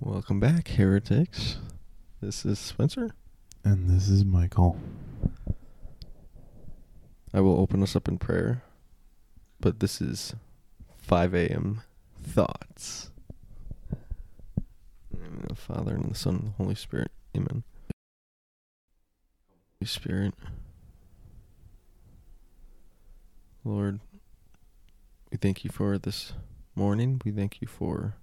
Welcome back, heretics. This is Spencer. And this is Michael. I will open us up in prayer, but this is 5 a.m. thoughts. In the name of the Father and the Son and the Holy Spirit. Amen. Holy Spirit, Lord, we thank you for this morning. We thank you for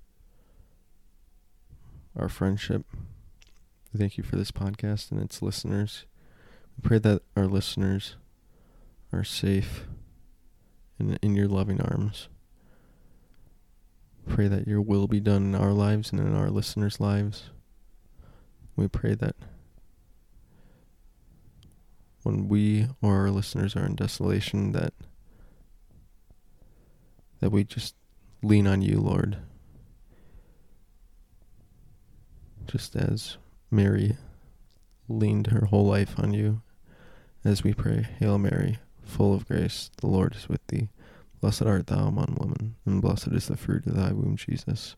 our friendship. We thank you for this podcast and its listeners. We pray that our listeners are safe and in your loving arms. Pray that your will be done in our lives and in our listeners' lives. We pray that when we or our listeners are in desolation that that we just lean on you, Lord. Just as Mary leaned her whole life on you, as we pray, Hail Mary, full of grace, the Lord is with thee. Blessed art thou among women, and blessed is the fruit of thy womb, Jesus.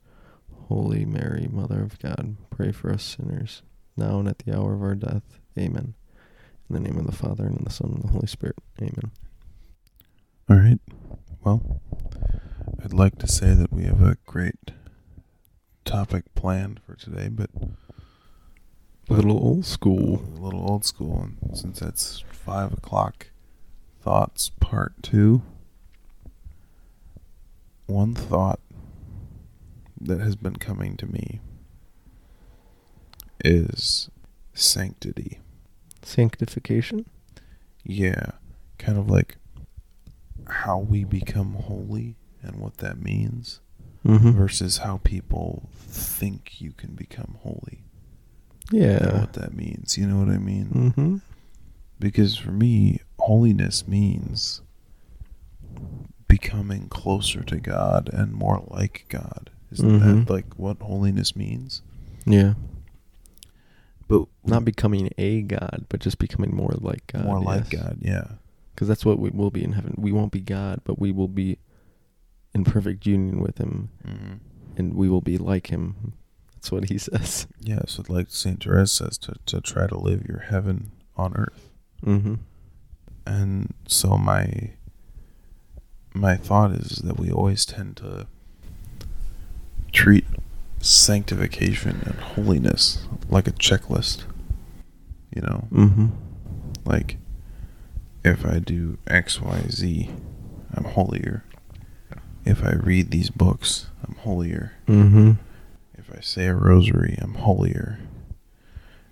Holy Mary, Mother of God, pray for us sinners, now and at the hour of our death. Amen. In the name of the Father, and of the Son, and the Holy Spirit. Amen. All right. Well, I'd like to say that we have a great topic planned for today, but A little old school. a little old school. And since it's five o'clock, thoughts part two. One thought that has been coming to me is sanctity. Sanctification? Yeah, kind of like how we become holy and what that means Mm-hmm. versus how people think you can become holy Yeah. what that means. You know what I mean? Mm-hmm. Because for me, holiness means becoming closer to God and more like God. Isn't Mhm. that like what holiness means? Yeah. But Not becoming a God, but just becoming more like God. more like yes. God, yeah. Because that's what we will be in heaven. We won't be God, but we will be in perfect union with Him, Mm-hmm. and we will be like Him. That's what He says. Yeah, so like Saint Therese says, to, to try to live your heaven on earth. Mm-hmm. And so my my thought is that we always tend to treat sanctification and holiness like a checklist. You know, Mm-hmm. like if I do X, Y, Z, I'm holier. If I read these books, I'm holier. Mm-hmm. If I say a rosary, I'm holier.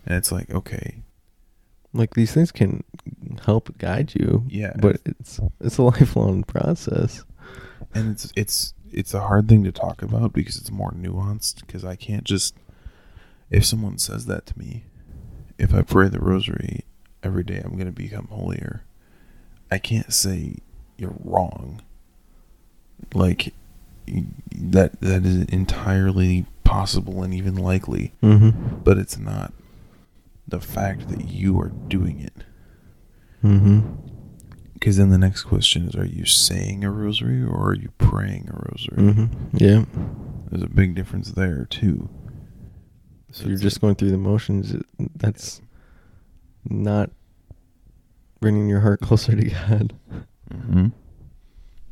And it's like, okay, Like these things can help guide you. Yeah. But it's it's a lifelong process. and it's it's it's a hard thing to talk about because it's more nuanced because I can't just if someone says that to me if I pray the rosary every day I'm going to become holier I can't say you're wrong like that that is entirely possible and even likely Mm-hmm. but it's not the fact that you are doing it Mm-hmm. because then the next question is are you saying a rosary or are you praying a rosary Mm-hmm. Yeah. There's a big difference there too. So you're just going through the motions. That's not bringing your heart closer to God.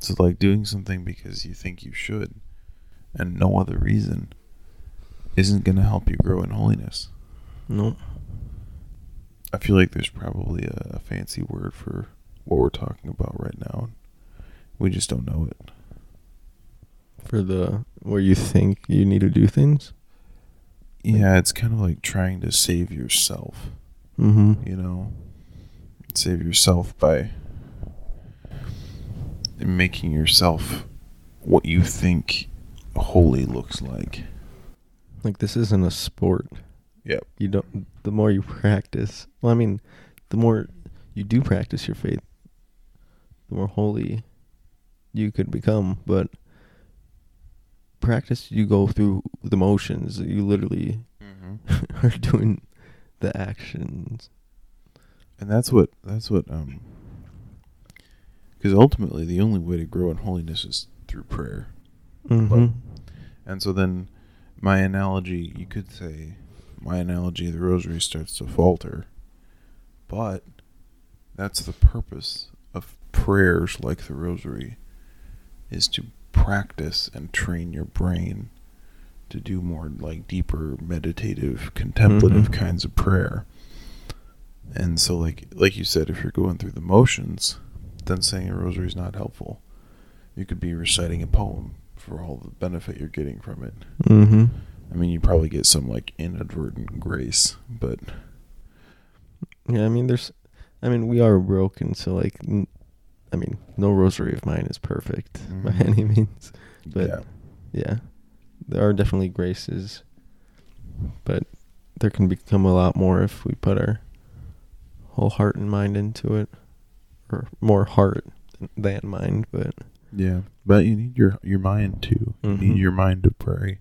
It's like doing something because you think you should, and no other reason, isn't going to help you grow in holiness. Nope. I feel like there's probably a, a fancy word for what we're talking about right now. We just don't know it. For the where you think you need to do things. Yeah, it's kind of like trying to save yourself. Mm-hmm. you know save yourself by making yourself what you think holy looks like Like this isn't a sport. yep You don't. The more you practice, well, I mean, the more you do practice your faith, the more holy you could become. But practice, you go through the motions. You literally mm-hmm. are doing the actions. and that's what that's what um because ultimately the only way to grow in holiness is through prayer Mm-hmm. and so then my analogy, you could say, my analogy of the rosary starts to falter, but that's the purpose of prayers like the rosary, is to practice and train your brain to do more like deeper meditative contemplative Mhm. kinds of prayer and so like like you said if you're going through the motions then saying a rosary is not helpful you could be reciting a poem for all the benefit you're getting from it Mm-hmm. i mean you probably get some like inadvertent grace but Yeah, I mean, there's, I mean, we are broken, so like, n- I mean, no rosary of mine is perfect by Mhm. any means. But yeah yeah, there are definitely graces, but there can become a lot more if we put our whole heart and mind into it, or more heart than mind. But yeah but you need your your mind too you Mhm. need your mind to pray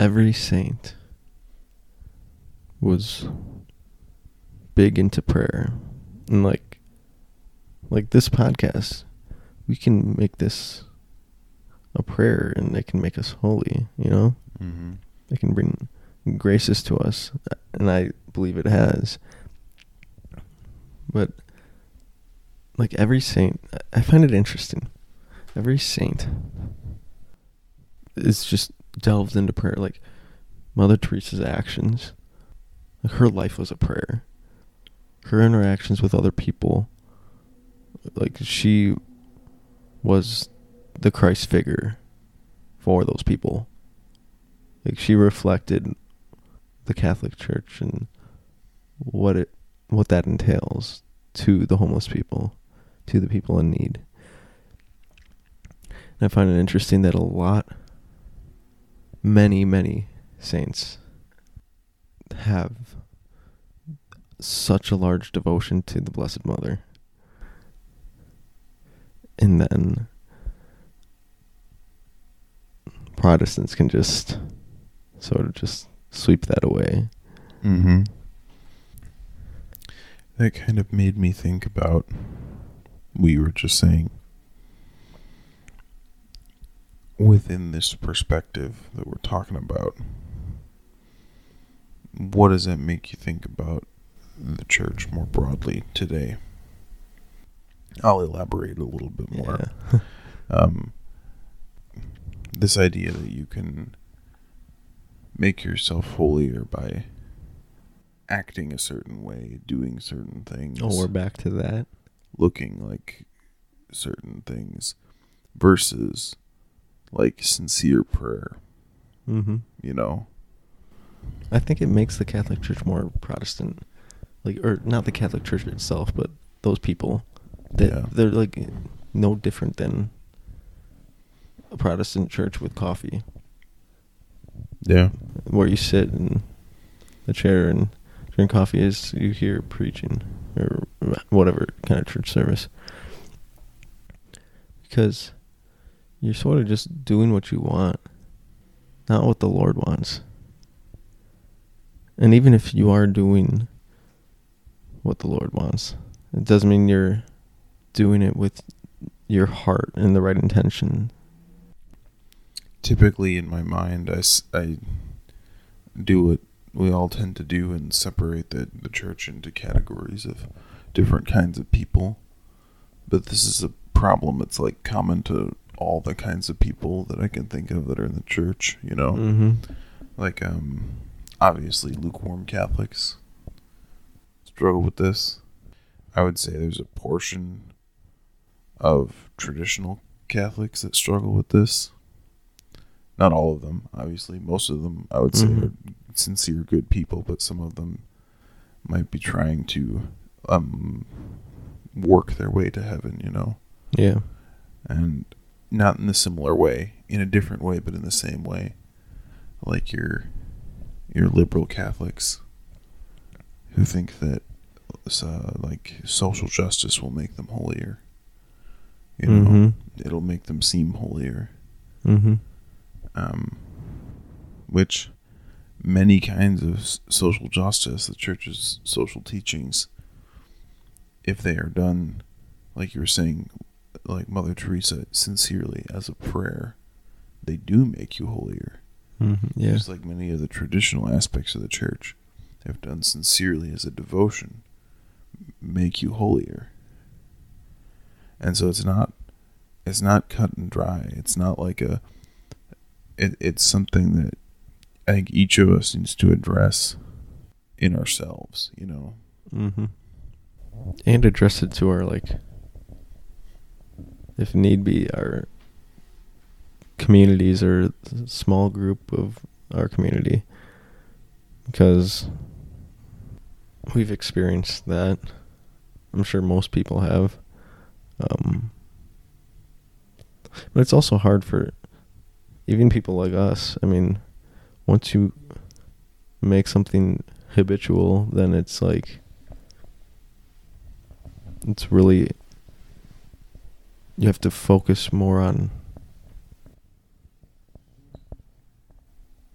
every saint was big into prayer and like like this podcast we can make this a prayer and it can make us holy you know mm-hmm. it can bring graces to us and i believe it has but like every saint i find it interesting. Every saint is just delved into prayer. Like mother teresa's actions like her life was a prayer. Her interactions with other people like she was the christ figure for those people. Like she reflected the catholic church and what it what that entails to the homeless people to the people in need. And i find it interesting that a lot many many saints have such a large devotion to the blessed mother. And then protestants can just sort of just sweep that away. Mm-hmm. That kind of made me think about we were just saying within this perspective that we're talking about. What does that make you think about the church more broadly today? I'll elaborate a little bit more. yeah Um, this idea that you can make yourself holier by acting a certain way, doing certain things, oh we're back to that looking like certain things, versus like sincere prayer. mm-hmm. You know, I think it makes the Catholic Church more Protestant, like or not the Catholic Church itself, but those people that Yeah. they're like no different than a Protestant church with coffee, yeah, where you sit in the chair and drink coffee as you hear preaching or whatever kind of church service. Because you're sort of just doing what you want, not what the Lord wants. And even if you are doing what the Lord wants, it doesn't mean you're doing it with your heart and the right intention. typically in my mind, I, I do what we all tend to do and separate the, the church into categories of different kinds of people. But this is a problem that's like common to all the kinds of people that I can think of that are in the church, you know? Mm-hmm. Like, um, obviously, lukewarm Catholics struggle with this. I would say there's a portion of traditional Catholics that struggle with this. Not all of them, obviously. Most of them, I would say, Mhm. are sincere, good people, but some of them might be trying to um, work their way to heaven, you know? Yeah. and not in a similar way, in a different way, but in the same way, like your your liberal Catholics who think that uh, like social justice will make them holier. You know, Mm-hmm. it'll make them seem holier. Mm-hmm. Um, which many kinds of social justice, the church's social teachings, if they are done, like you were saying, like Mother Teresa, sincerely as a prayer, they do make you holier. Mm-hmm. Yeah. Just like many of the traditional aspects of the church have done sincerely as a devotion, make you holier. And so it's not it's not cut and dry. It's not like a it, it's something that I think each of us needs to address in ourselves, you know. Mm-hmm. And address it to our like, if need be, our communities or small group of our community, because we've experienced that. I'm sure most people have. Um, but it's also hard for even people like us. I mean, once you make something habitual, then it's like it's really you have to focus more on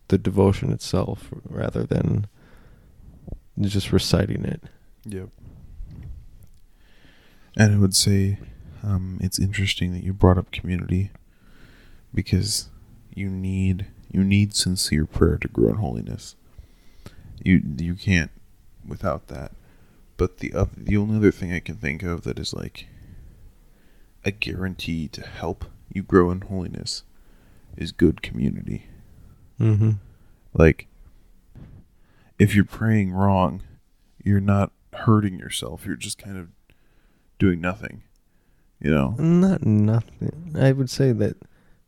the devotion itself rather than just reciting it. Yep. And I would say um, it's interesting that you brought up community because you need you need sincere prayer to grow in holiness. You you can't without that. But the other, the only other thing I can think of that is like a guarantee to help you grow in holiness is good community. Mm-hmm. Like if you're praying wrong, you're not hurting yourself. You're just kind of doing nothing. You know? Not nothing. I would say that.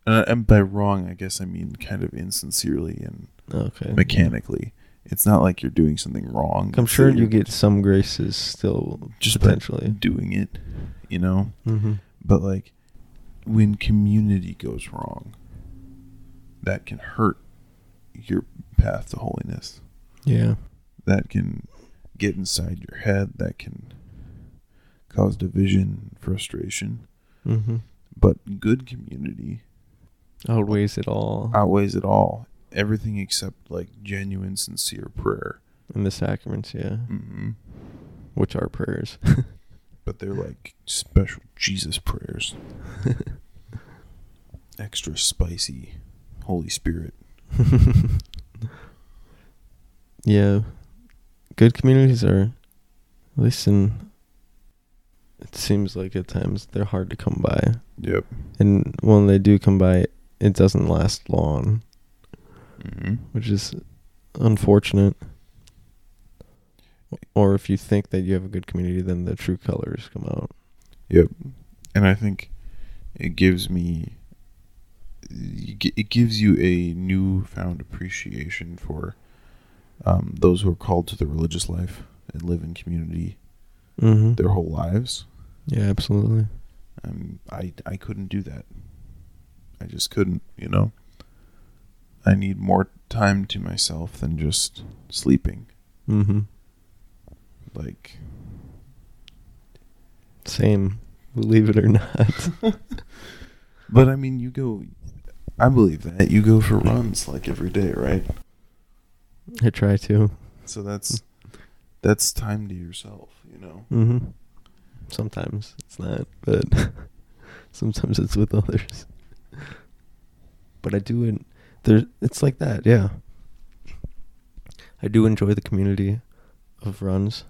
Uh, and by wrong, I guess I mean kind of insincerely and Okay. mechanically. It's not like you're doing something wrong. I'm sure you get some graces still, just potentially. doing it, you know? Mm-hmm. But like when community goes wrong, that can hurt your path to holiness. Yeah. That can get inside your head. That can cause division, frustration. Mm-hmm. But good community Outweighs it all outweighs it all. Everything except like genuine, sincere prayer. and the sacraments. Yeah. hmm Which are prayers. But they're like special Jesus prayers, extra spicy, Holy Spirit. yeah. Good communities are, at least in. It seems like at times they're hard to come by, Yep. and when they do come by, it doesn't last long, hmm which is unfortunate. Or if you think that you have a good community, then the true colors come out. Yep. And I think it gives me it gives you a newfound appreciation for um, those who are called to the religious life and live in community Mm-hmm. their whole lives. Yeah, absolutely. Um, I I couldn't do that. I just couldn't, you know. I need more time to myself than just sleeping. Mm-hmm. Like Same, believe it or not. But I mean, you go. I believe that you go for runs like every day, right? I try to. So that's that's time to yourself, you know. Mm-hmm. Sometimes it's not, but sometimes it's with others. But I do, and there. It's like that, yeah. I do enjoy the community of runs,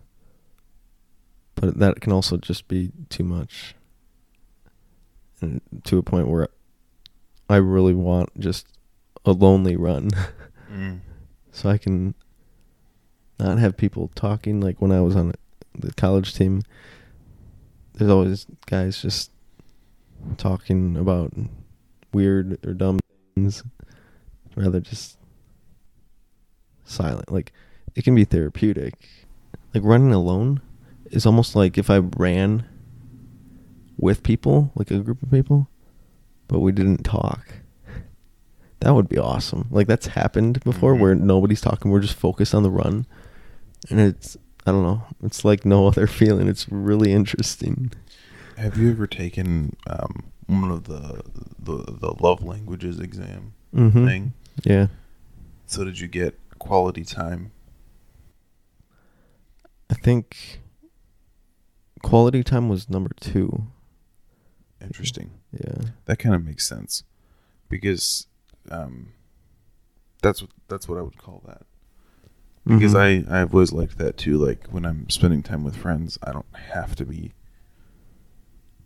but that can also just be too much, and to a point where I really want just a lonely run, Mm. so I can not have people talking. Like when I was on the college team, there's always guys just talking about weird or dumb things. Rather just silent. Like it can be therapeutic. Like running alone is almost like if I ran with people, like a group of people, but we didn't talk. That would be awesome. Like that's happened before Mhm. where nobody's talking, we're just focused on the run. And it's I don't know, it's like no other feeling. It's really interesting. Have you ever taken um, one of the, the the love languages exam Mm-hmm. thing? Yeah. So did you get quality time? I think quality time was number two. Interesting. Yeah. That kind of makes sense because um, that's what that's what I would call that. Because Mhm. I I've always liked that too. Like when I'm spending time with friends, I don't have to be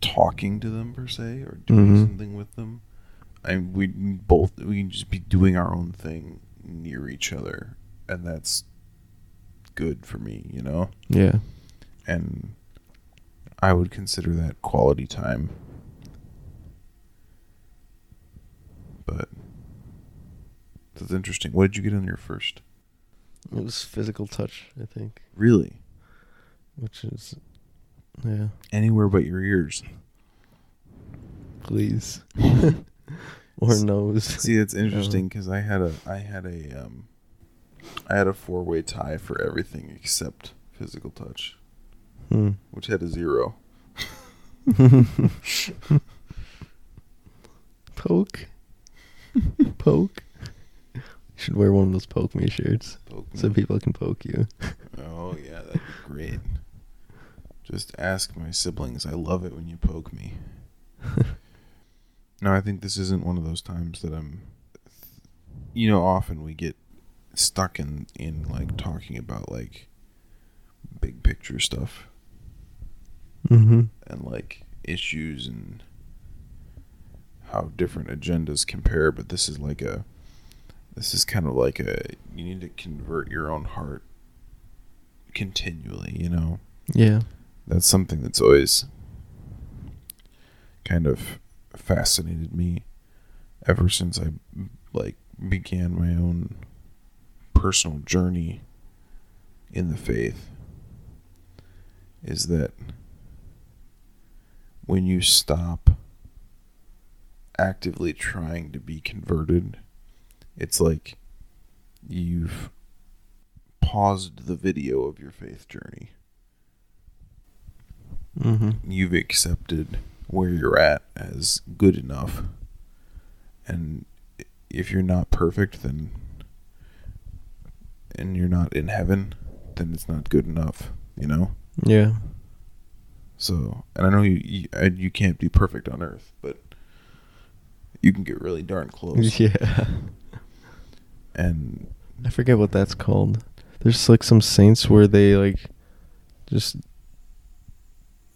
talking to them per se or doing Mhm. something with them. I we both we can just be doing our own thing near each other, and that's good for me, you know. yeah. And I would consider that quality time. But that's interesting. What did you get on your first? It was physical touch, I think, Really? which is yeah. Anywhere but your ears. Please. or nose. See, it's interesting because I had a I had a um I had a four way tie for everything except physical touch, Hmm. which had a zero. poke. poke. You should wear one of those poke me shirts Poke so people can poke you. Oh yeah, that'd be great. Just ask my siblings. I love it when you poke me. No, I think this isn't one of those times that I'm. You know, often we get stuck in in like talking about like big picture stuff mm-hmm. and like issues and how different agendas compare. But this is like a. This is kind of like a. You need to convert your own heart continually. You know. Yeah. That's something that's always kind of fascinated me ever since I like began my own personal journey in the faith is that when you stop actively trying to be converted it's like you've paused the video of your faith journey Mm-hmm. you've accepted where you're at as good enough and if you're not perfect then and you're not in heaven then it's not good enough you know Yeah. so and i know you you, you can't be perfect on earth but you can get really darn close Yeah. and I forget what that's called. There's like some saints where they like just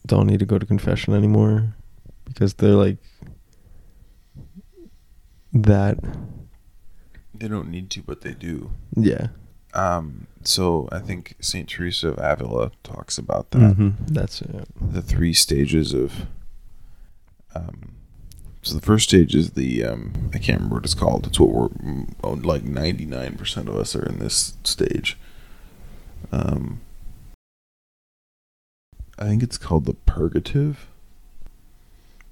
don't need to go to confession anymore because they're like that. they don't need to but they do Yeah. um so i think saint teresa of avila talks about that Mhm. That's it. the three stages of um so the first stage is the um i can't remember what it's called it's what we're mm, oh, like 99% of us are in this stage um i think it's called the purgative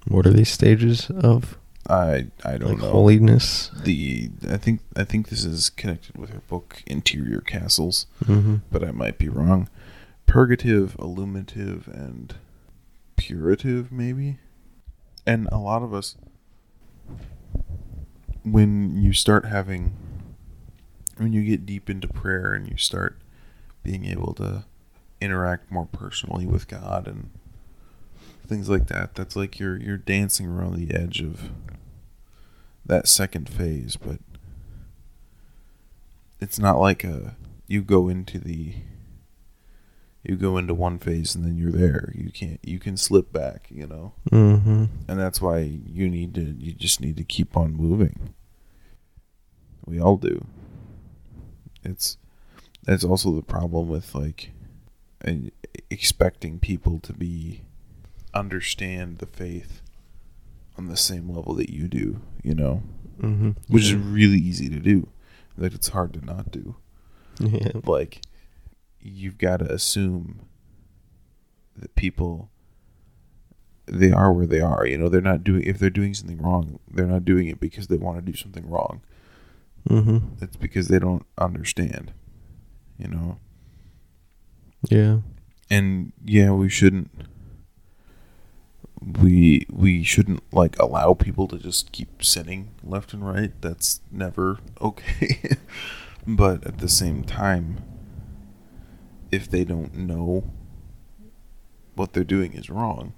What are these stages of i i don't like know holiness? the i think i think this is connected with her book interior castles Mm-hmm. but I might be wrong. Purgative, illuminative, and purative, maybe. And a lot of us, when you start having, when you get deep into prayer and you start being able to interact more personally with God and things like that, that's like you're you're dancing around the edge of that second phase, but it's not like a you go into the you go into one phase and then you're there. You can't you can slip back, you know. Mm-hmm. And that's why you need to you just need to keep on moving. We all do. It's that's also the problem with like expecting people to be understand the faith on the same level that you do, you know, Mm-hmm. which is really easy to do. Like it's hard to not do. yeah. like you've got to assume that people they are where they are you know they're not doing if they're doing something wrong they're not doing it because they want to do something wrong Mm-hmm. it's because they don't understand you know Yeah. and yeah we shouldn't we we shouldn't like allow people to just keep sinning left and right that's never okay but at the same time if they don't know what they're doing is wrong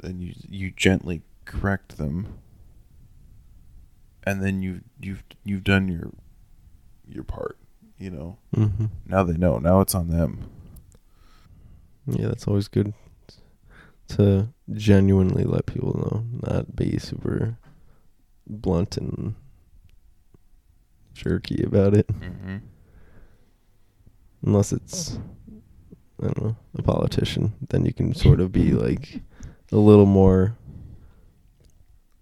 then you you gently correct them and then you you've you've done your your part. You know. Mm-hmm. Now they know. Now it's on them. Yeah, that's always good to genuinely let people know, not be super blunt and jerky about it. Mm-hmm. Unless it's, I don't know, a politician. Then you can sort of be like a little more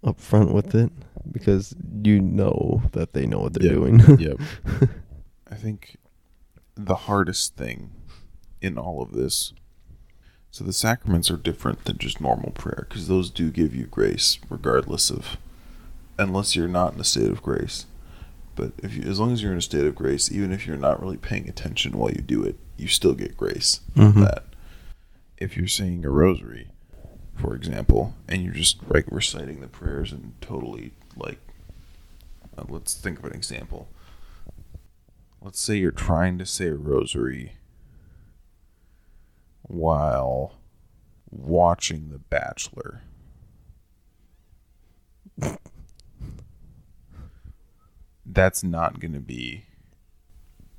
upfront with it because you know that they know what they're Yeah. doing. Yep. I think the hardest thing in all of this. So the sacraments are different than just normal prayer because those do give you grace, regardless of, unless you're not in a state of grace. But if you, as long as you're in a state of grace, even if you're not really paying attention while you do it, you still get grace Mhm. that. If you're saying a rosary, for example, and you're just like reciting the prayers and totally like, uh, let's think of an example. Let's say you're trying to say a rosary while watching The Bachelor. That's not going to be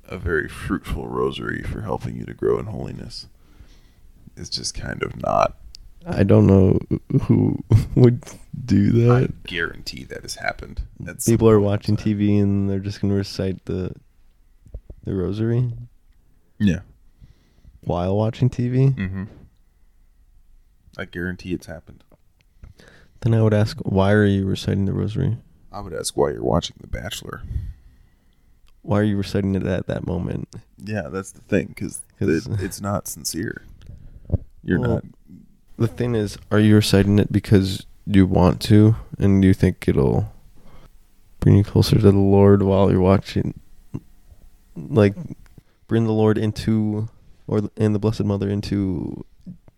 a very fruitful rosary for helping you to grow in holiness. It's just kind of not. I don't know who would do that. I guarantee that has happened. at some People are watching time. TV and they're just going to recite the the rosary Yeah. while watching TV. Mm-hmm. I guarantee it's happened. Then I would ask, why are you reciting the rosary? I would ask why you're watching The Bachelor. Why are you reciting it at that moment? Yeah, that's the thing, because 'Cause- it, it's not sincere. You're Well, not. The thing is, are you reciting it because you want to and you think it'll bring you closer to the Lord while you're watching? Like, bring the Lord into, or and the Blessed Mother into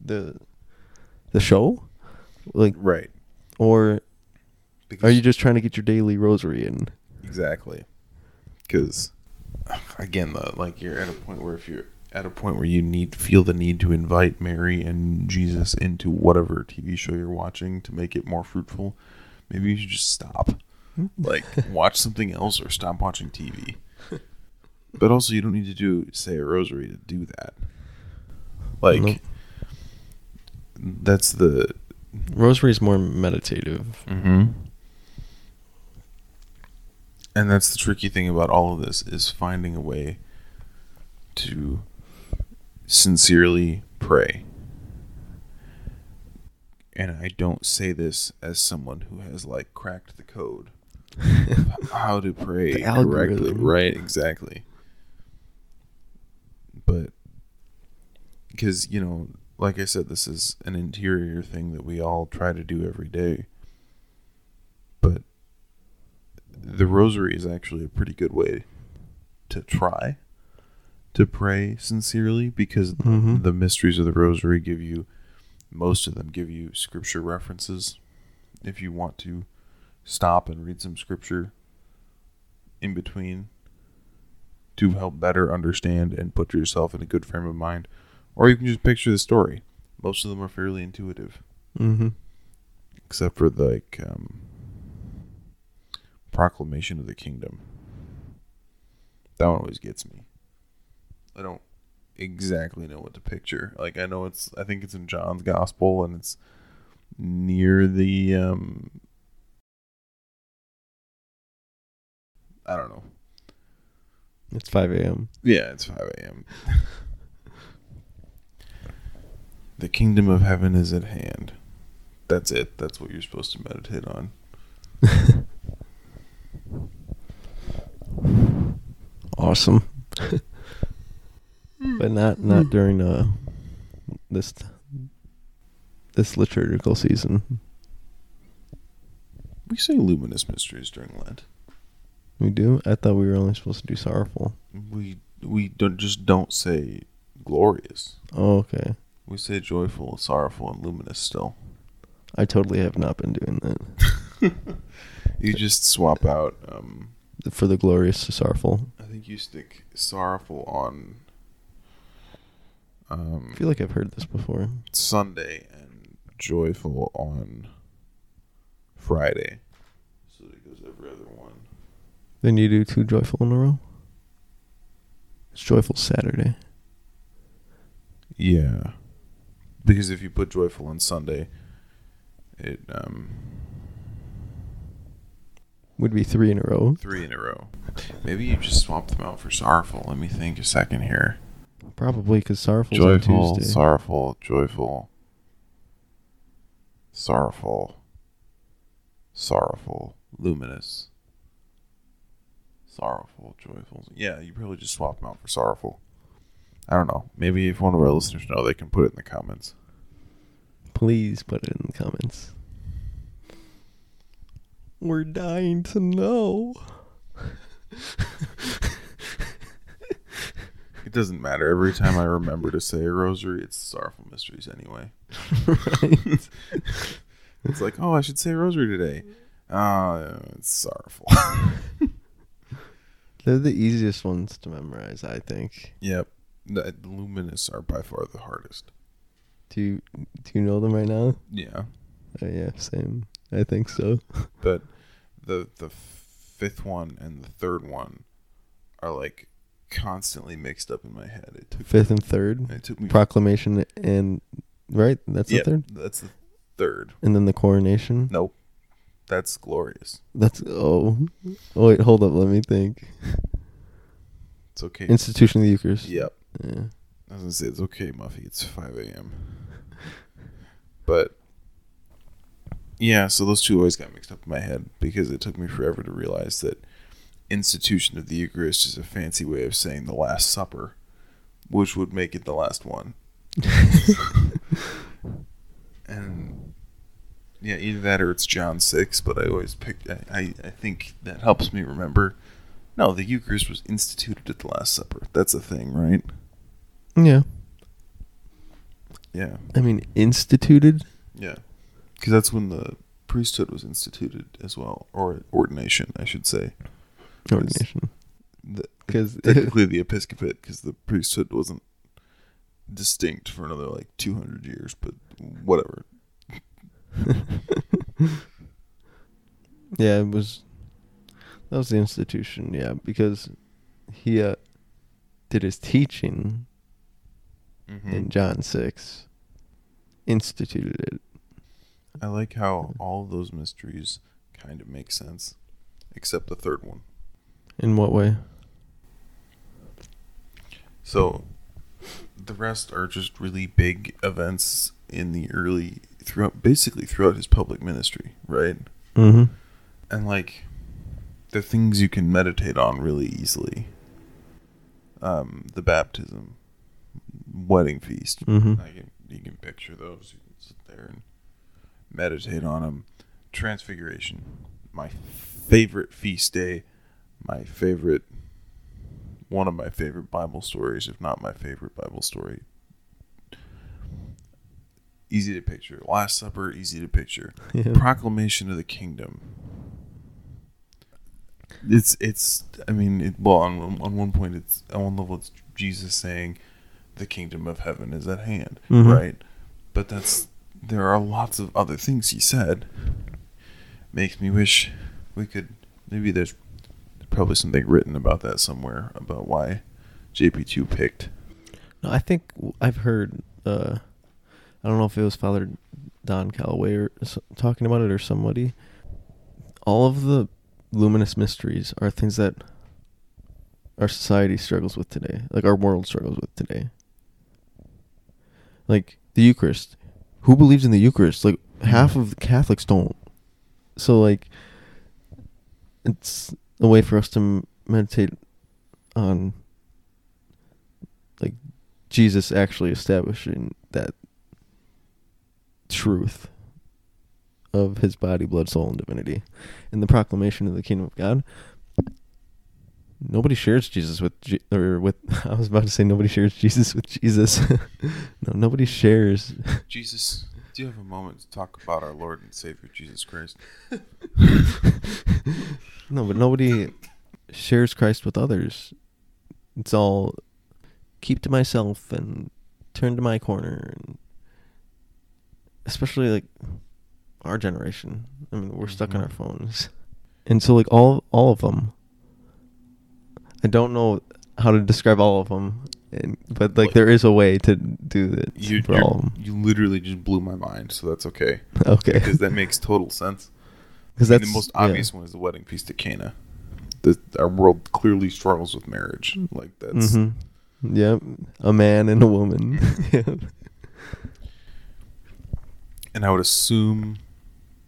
the the show? Like, Right. or Because are you just trying to get your daily rosary in? Exactly. Because, again, though, like you're at a point where if you're at a point where you need feel the need to invite Mary and Jesus into whatever TV show you're watching to make it more fruitful, maybe you should just stop. Hmm? Like watch something else or stop watching TV. But also, you don't need to do say a rosary to do that. Like Nope. that's the Rosary is more meditative. Mm-hmm. And that's the tricky thing about all of this is finding a way to sincerely pray. And I don't say this as someone who has like cracked the code how to pray The correctly. Right, exactly. But because, you know, like I said, this is an interior thing that we all try to do every day. But the rosary is actually a pretty good way to try to pray sincerely because Mhm. the mysteries of the rosary give you most of them give you scripture references if you want to stop and read some scripture in between to help better understand and put yourself in a good frame of mind or you can just picture the story most of them are fairly intuitive Mm-hmm. except for the, like um, proclamation of the kingdom. That one always gets me. I don't exactly know what to picture. Like I know it's I think it's in John's gospel and it's near the um I don't know. It's 5 a.m. Yeah, it's 5 a.m. the kingdom of heaven is at hand. That's it. That's what you're supposed to meditate on. awesome. but not not during uh this this liturgical season. We say luminous mysteries during Lent. We do. I thought we were only supposed to do sorrowful. We we don't just don't say glorious. Oh, okay. We say joyful, sorrowful, and luminous still. I totally have not been doing that. You just swap out. Um, For the glorious to sorrowful. I think you stick sorrowful on um, I feel like I've heard this before. Sunday and joyful on Friday. So it goes every other one. Then you do two joyful in a row. It's joyful Saturday. Yeah. Because if you put joyful on Sunday, it um Would be three in a row. three in a row. Maybe you just swap them out for sorrowful. Let me think a second here. Probably because sorrowful joyful, sorrowful, joyful, sorrowful, sorrowful, luminous, sorrowful, joyful. Yeah, you probably just swap them out for sorrowful. I don't know. Maybe if one of our listeners know, they can put it in the comments. Please put it in the comments. We're dying to know. It doesn't matter. Every time I remember to say a rosary, it's sorrowful mysteries anyway. right? It's like, oh, I should say a rosary today. Uh, it's sorrowful. They're the easiest ones to memorize, I think. yep. The luminous are by far the hardest. Do you do you know them right now? Yeah. Oh, yeah, same. I think so. but the the fifth one and the third one are like constantly mixed up in my head. It took Fifth and third, it took me proclamation and right. That's Yep, the third, That's the third. and then the coronation. Nope. That's glorious. That's oh. oh wait, hold up. Let me think. It's okay. Institution of the Eucharist. yep. Yeah. I was gonna say it's okay, Muffy. It's five a.m. But yeah, so those two always got mixed up in my head because it took me forever to realize that institution of the Eucharist is a fancy way of saying the Last Supper, which would make it the last one. and yeah, either that or it's John six. But I always pick. I, I I think that helps me remember. No, the Eucharist was instituted at the Last Supper. That's a thing, right? Yeah. Yeah. I mean, instituted. Yeah, because that's when the priesthood was instituted as well, or ordination, I should say. Ordination. Because technically, the episcopate, because the priesthood wasn't distinct for another like two hundred years, but whatever. yeah, it was. That was the institution. Yeah, because he uh, did his teaching Mm-hmm. in John six. Instituted it. I like how all of those mysteries kind of make sense, except the third one. In what way? So, the rest are just really big events in the early throughout, basically throughout his public ministry, right? Mm-hmm. and like the things you can meditate on really easily um the baptism wedding feast Mm-hmm. I can, you can picture those you can sit there and meditate on them transfiguration my favorite feast day my favorite one of my favorite bible stories if not my favorite bible story easy to picture last supper easy to picture Yeah. proclamation of the kingdom. It's it's I mean it, well on on one point it's on one level it's Jesus saying the kingdom of heaven is at hand, Mhm. right? But that's there are lots of other things he said. Makes me wish we could maybe there's probably something written about that somewhere about why JP2 picked. No, I think I've heard. Uh, I don't know if it was Father Don Calloway or talking about it or somebody. All of the luminous mysteries are things that our society struggles with today, like our world struggles with today. Like the Eucharist. Who believes in the Eucharist? Like half of the Catholics don't. So like, it's a way for us to meditate on like Jesus actually establishing that truth of his body, blood, soul, and divinity. In the proclamation of the kingdom of God, nobody shares Jesus with Je- or with I was about to say nobody shares Jesus with Jesus. no, nobody shares. Jesus, do you have a moment to talk about our Lord and Savior Jesus Christ? no, but nobody shares Christ with others. It's all keep to myself and turn to my corner and especially like our generation. I mean, we're stuck on Mhm. our phones. And so like all all of them I don't know how to describe all of them, and, but like Like- there is a way to do it You for you're- all of them. you literally just blew my mind, so that's okay Okay, because that makes total sense. because I mean, that's the most yeah. obvious one is the wedding feast to Cana. The, our world clearly struggles with marriage. Like that's Mhm. Yep, a man and a woman. Yep. And I would assume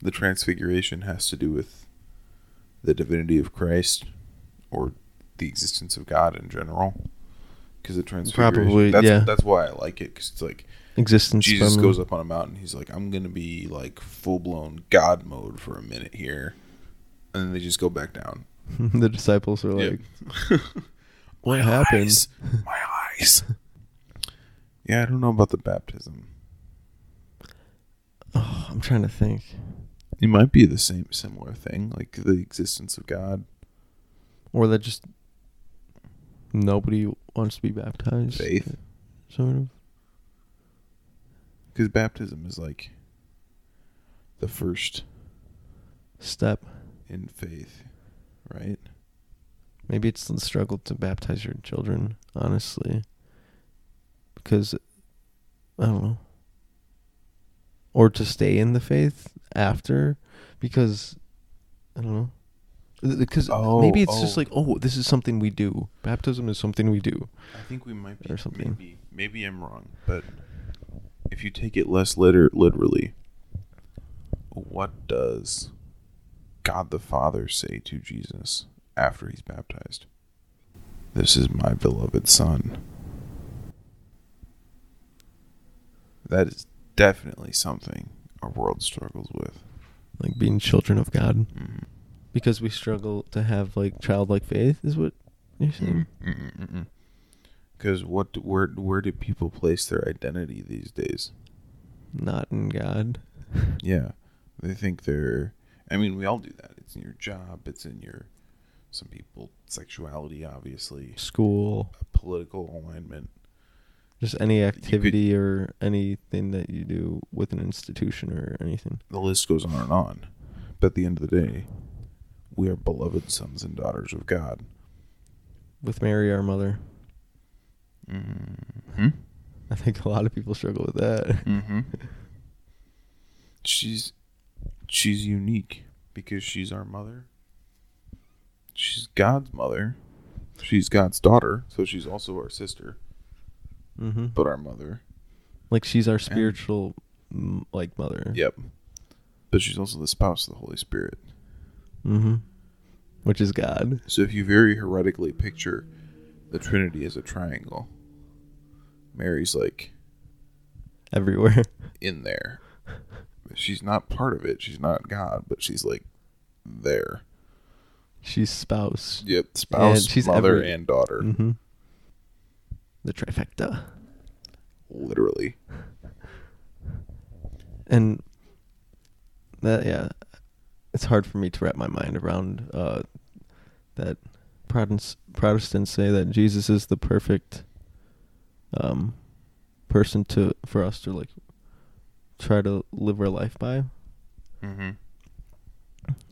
the transfiguration has to do with the divinity of Christ or the existence of God in general. Because the transfiguration, Probably, that's, yeah. That's why I like it. Because it's like Existence. Jesus goes up on a mountain. He's like, I'm gonna be like full blown God mode for a minute here, and then they just go back down. the disciples are like, Yeah. "What My happened?" eyes. My eyes. yeah, I don't know about the baptism. Oh, I'm trying to think. It might be the same similar thing, like the existence of God, Or that just nobody wants to be baptized. faith. Sort of. Because baptism is like the first Step. in faith, right? Maybe it's the struggle to baptize your children, honestly. Because, I don't know. Or to stay in the faith after, because, I don't know. Because Oh, maybe it's just oh. like, oh, this is something we do. Baptism is something we do. I think we might be Or something. Maybe, maybe I'm wrong, but if you take it less liter- literally, what does God the Father say to Jesus after he's baptized? This is my beloved Son. That is definitely something our world struggles with. Like being children of God. Mhm. Because we struggle to have, like, childlike faith, is what you're saying? Because what, where, where do people place their identity these days? Not in God. Yeah, they think they're. I mean, we all do that. It's in your job. It's in your. Some people sexuality, obviously, School. political alignment. Just any activity or anything that you do with an institution or anything. The list goes on and on. But at the end of the day, we are beloved sons and daughters of God. With Mary, our mother. Mm-hmm. I think a lot of people struggle with that. Mm-hmm. She's she's unique because she's our mother. She's God's mother. She's God's daughter, so she's also our sister, hmm but our mother. Like she's our spiritual, m like mother. Yep. But she's also the spouse of the Holy Spirit. hmm Which is God. So if you very heretically picture the Trinity as a triangle, Mary's like Everywhere. in there. She's not part of it. She's not God, but she's like there. she's spouse. Yep, spouse, And she's mother, every- and daughter. hmm The trifecta. Literally. And that yeah, it's hard for me to wrap my mind around uh, that Protestants Protestants say that Jesus is the perfect um, person to for us to like try to live our life by. Mm-hmm.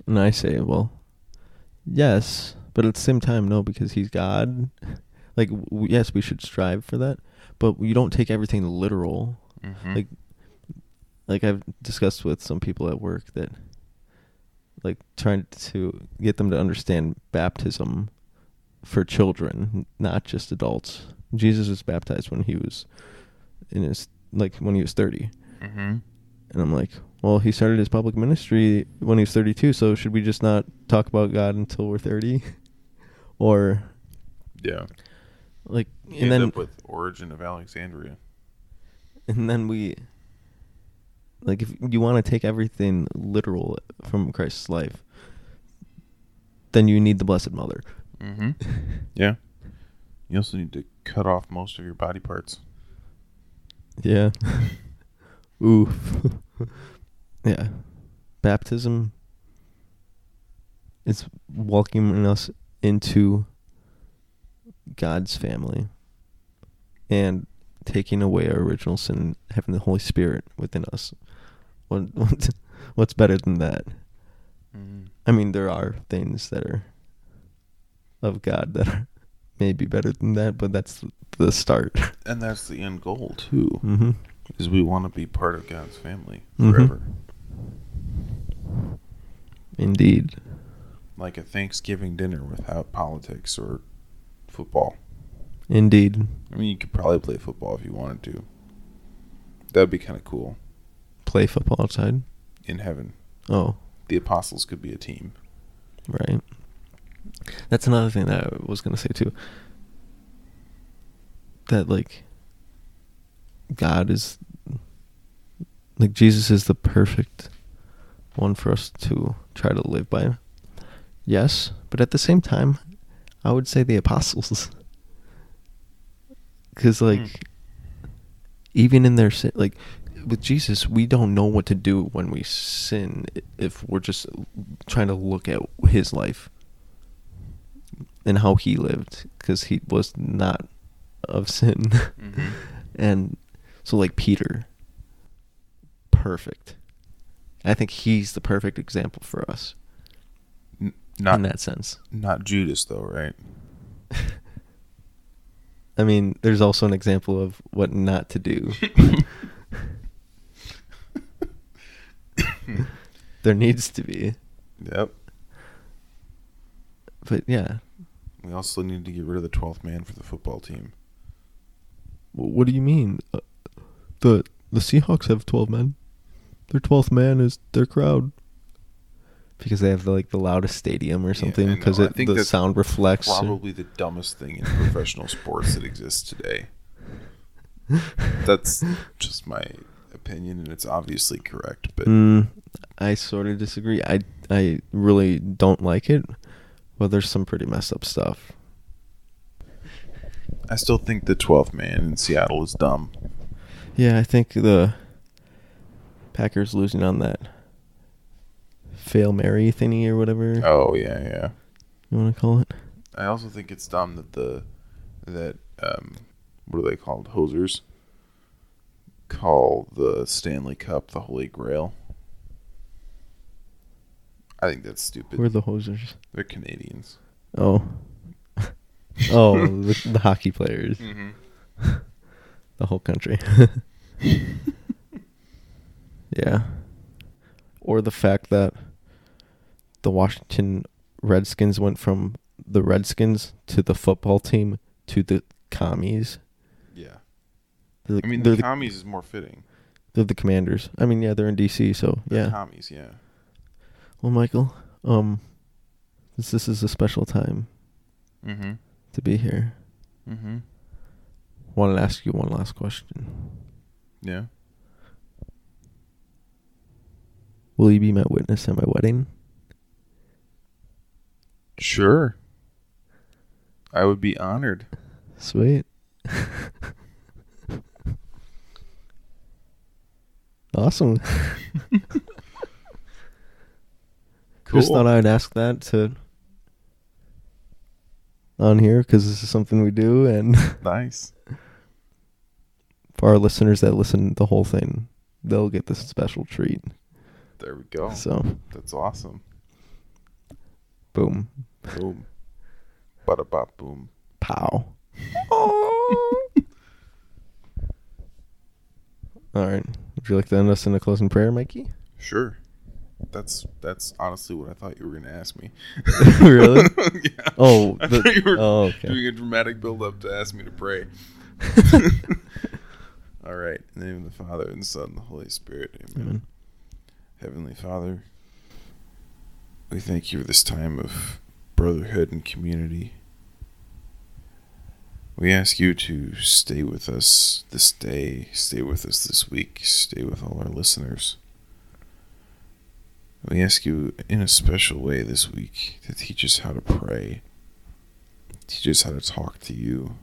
And I say, well, yes, but at the same time, no, because he's God. Like, w- yes, we should strive for that, but you don't take everything literal. Mm-hmm. Like, like I've discussed with some people at work that, like, trying to get them to understand baptism for children, not just adults. Jesus was baptized when he was in his like when he was thirty. mm-hmm. And I'm like, well, he started his public ministry when he was 32, so should we just not talk about God until we're 30? or Yeah. Like You and end then up with Origen of Alexandria. and then we like if you want to take everything literal from Christ's life, then you need the blessed mother. Mm-hmm. yeah. You also need to cut off most of your body parts. Yeah. Oof. yeah. Baptism is welcoming us into God's family and taking away our original sin and having the Holy Spirit within us. What, what what's better than that? Mm-hmm. I mean, there are things that are of God that are maybe better than that, but that's the start. And that's the end goal too. mm-hmm. Is we want to be part of God's family Mhm. forever. Indeed. Like a Thanksgiving dinner without politics or football. Indeed. I mean, you could probably play football if you wanted to. That'd be kind of cool Play football outside. in heaven. Oh, The apostles could be a team. right. That's another thing that I was gonna say too. That like God is like Jesus is the perfect one for us to try to live by. Yes, but at the same time, I would say the apostles. Cuz like Hmm. even in their sin like with Jesus, we don't know what to do when we sin if we're just trying to look at his life and how he lived because he was not of sin. Mhm. and so, like Peter, perfect. I think he's the perfect example for us not in that sense. not Judas though, right? I mean, there's also an example of what not to do. there needs to be. Yep. But yeah, We also need to get rid of the twelfth man for the football team. What do you mean? Uh, the the Seahawks have twelve men. Their twelfth man is their crowd. Because they have the, like the loudest stadium or something. Because it the sound reflects. or- Probably the dumbest thing in professional sports that exists today. That's just my opinion, and it's obviously correct. But Mm, I sort of disagree. I I really don't like it, Well, there's some pretty messed up stuff. I still think the twelfth man in Seattle is dumb. Yeah, I think the Packers losing on that fail Mary thingy or whatever Oh yeah, yeah. you want to call it. I also think it's dumb that the that um what are they called hosers call the Stanley Cup the Holy Grail. I think that's stupid. Who are the hosers? They're Canadians. Oh, oh, the, the hockey players, Mm-hmm. the whole country. yeah, or the fact that the Washington Redskins went from the Redskins to the football team to the commies. Yeah. The, I mean, the the, commies is more fitting. they're the commanders. I mean, yeah, they're in DC, so The yeah. commies, yeah. Well, Michael, um, since this is a special time Mm-hmm. to be here, Mm-hmm. wanted to ask you one last question. Yeah. Will you be my witness at my wedding? Sure. I would be honored. Sweet. awesome. Cool. Just thought I'd ask that to on here because this is something we do, and nice. for our listeners that listen the whole thing, they'll get this special treat. There we go. So, That's awesome. boom, Boom. Bada bop boom. pow. All right. Would you like to end us in a closing prayer, Mikey? Sure. That's that's honestly what I thought you were going to ask me. Really? Oh, yeah. Oh, I the- thought you were oh, okay. doing a dramatic build up to ask me to pray. All right. In the name of the Father and the Son and the Holy Spirit. Amen. Amen. Heavenly Father, we thank you for this time of brotherhood and community. We ask you to stay with us this day, stay with us this week, stay with all our listeners. We ask you in a special way this week to teach us how to pray, teach us how to talk to you.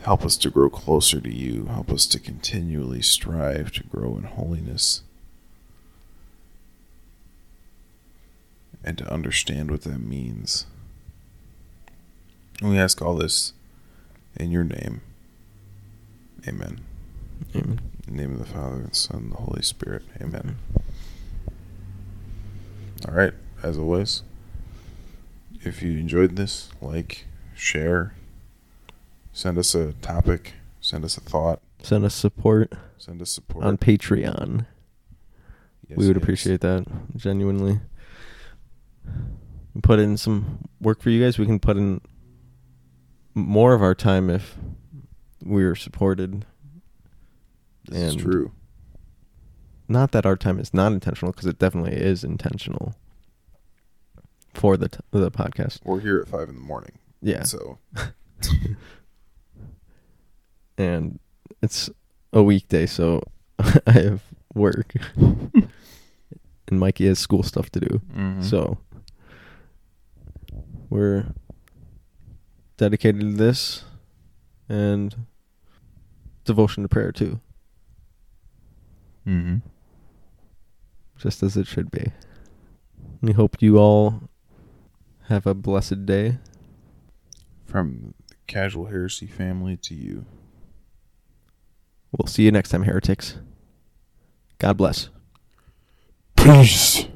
Help us to grow closer to you. Help us to continually strive to grow in holiness and to understand what that means. And we ask all this in your name. Amen. Amen. In the name of the Father, and Son, and the Holy Spirit. Amen. All right. As always, if you enjoyed this, like, share, send us a topic, send us a thought, Send us support send us support. on Patreon. Yes, we would yes. appreciate that genuinely. Put in some work for you guys. We can put in more of our time if we're supported. This is true. Not that our time is not intentional, because it definitely is intentional for the t- the podcast. We're here at five in the morning. Yeah, So and it's a weekday, so I have work, and Mikey has school stuff to do. Mm-hmm. So we're dedicated to this and devotion to prayer too, mm-hmm. just as it should be. We hope you all have a blessed day. from the casual heresy family to you. We'll see you next time, heretics. God bless. Peace.